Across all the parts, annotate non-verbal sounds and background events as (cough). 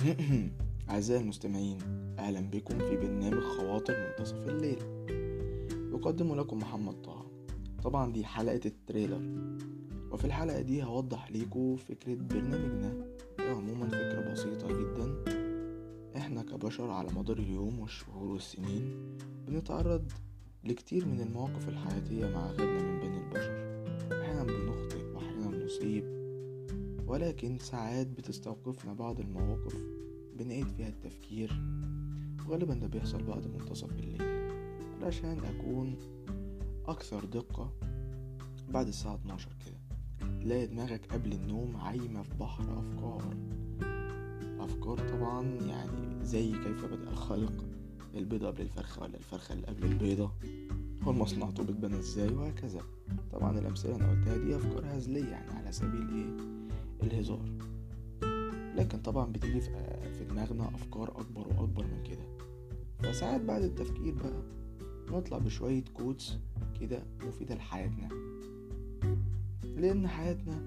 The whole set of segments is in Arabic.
(clears throat) أعزائي المستمعين أهلا بكم في برنامج خواطر منتصف الليل. يقدم لكم محمد طه. طبعا دي حلقة التريلر. وفي الحلقة دي هوضح ليكم فكرة برنامجنا. هي عموما فكرة بسيطة جدا. إحنا كبشر على مدار اليوم والشهور والسنين بنتعرض لكتير من المواقف الحياتية مع غيرنا من بني البشر. أحيانا بنخطئ وأحيانا بنصيب. ولكن ساعات بتستوقفنا بعض المواقف بنعيد فيها التفكير. وغالبا ده بيحصل بعد منتصف الليل. علشان أكون أكثر دقة بعد الساعة 12 كده. تلاقي دماغك قبل النوم عايمة في بحر أفكار. أفكار طبعا يعني زي كيف بدأ الخلق. البيضة قبل الفرخة ولا الفرخة اللي قبل البيضة. والمصنعته بتبان إزاي؟ وهكذا. طبعا الأمثلة أنا قلتها دي أفكار هزلية يعني على سبيل إيه؟ الهزار. لكن طبعا بتيجي في دماغنا أفكار أكبر وأكبر من كده. فساعات بعد التفكير بقى نطلع بشوية كوتس كده مفيدة لحياتنا. لأن حياتنا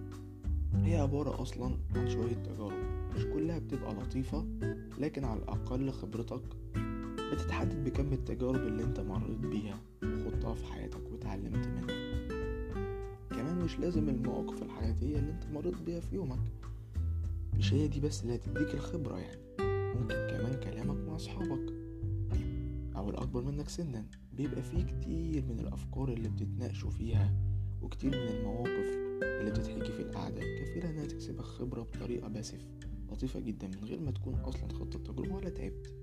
هي عبارة أصلا عن شوية تجارب. مش كلها بتبقى لطيفة لكن على الأقل خبرتك بتتحدد بكم التجارب اللي أنت مريت بيها وخضتها في حياتك واتعلمت منها. كمان مش لازم المواقف الحياتية اللي أنت مريت بيها في يومك. مش هي دي بس اللي هتديك الخبرة يعني. ممكن كمان كلامك مع أصحابك. أو الأكبر منك سنا. بيبقى فيه كتير من الأفكار اللي بتتناقشوا فيها وكتير من المواقف اللي بتتحكي في القعدة. كفيلة إنها تكسبك خبرة بطريقة باسف. لطيفة جدا من غير ما تكون أصلا خدت التجربة ولا تعبت.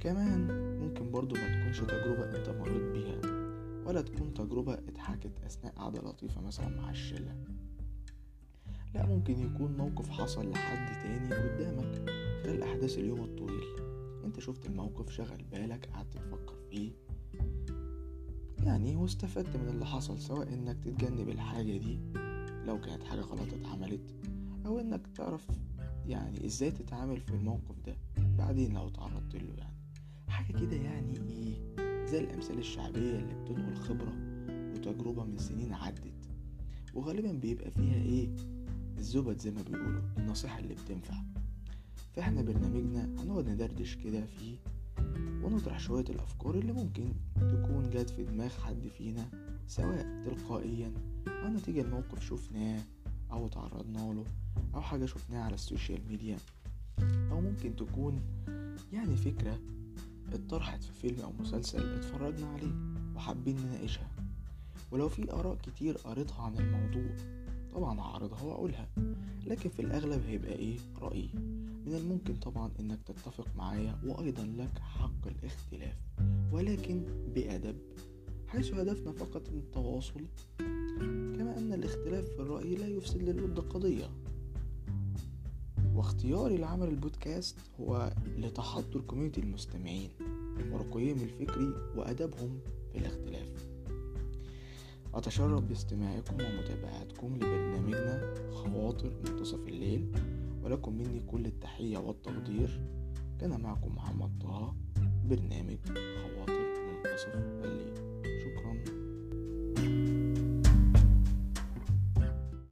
كمان ممكن برضو ما تكونش تجربة أنت مريت بيها. ولا تكون تجربة اتحكت أثناء قعدة لطيفة مثلا مع الشلة. لا ممكن يكون موقف حصل لحد تاني قدامك خلال أحداث اليوم الطويل. أنت شفت الموقف شغل بالك قعدت تفكر فيه. يعني واستفدت من اللي حصل سواء إنك تتجنب الحاجة دي لو كانت حاجة غلط اتعملت أو إنك تعرف يعني إزاي تتعامل في الموقف ده بعدين لو تعرضت له يعني. حاجة كده يعني إيه؟ زي الأمثال الشعبية اللي بتنقل خبرة وتجربة من سنين عدت. وغالبا بيبقى فيها إيه؟ الزبد زي ما بيقولوا النصيحة اللي بتنفع. فإحنا برنامجنا هنقعد ندردش كده فيه ونطرح شوية الأفكار اللي ممكن تكون جات في دماغ حد فينا سواء تلقائيا أو نتيجة الموقف شفناه أو تعرضنا له أو حاجة شفناها على السوشيال ميديا. أو ممكن تكون يعني فكرة اتطرحت في فيلم أو مسلسل اتفرجنا عليه وحابين نناقشها. ولو في آراء كتير قريتها عن الموضوع طبعا هعرضها وأقولها. لكن في الأغلب هيبقى إيه؟ رأيي. من الممكن طبعا إنك تتفق معايا وأيضا لك حق الاختلاف ولكن بأدب حيث هدفنا فقط التواصل. كما أن الاختلاف في الرأي لا يفسد للود قضية. واختياري لعمل البودكاست هو لتحضر كوميونتي المستمعين ورقيهم الفكري وأدبهم في الاختلاف. أتشرف باستماعكم ومتابعتكم لبرنامجنا خواطر منتصف الليل ولكم مني كل التحية والتقدير. كان معكم محمد طه برنامج خواطر.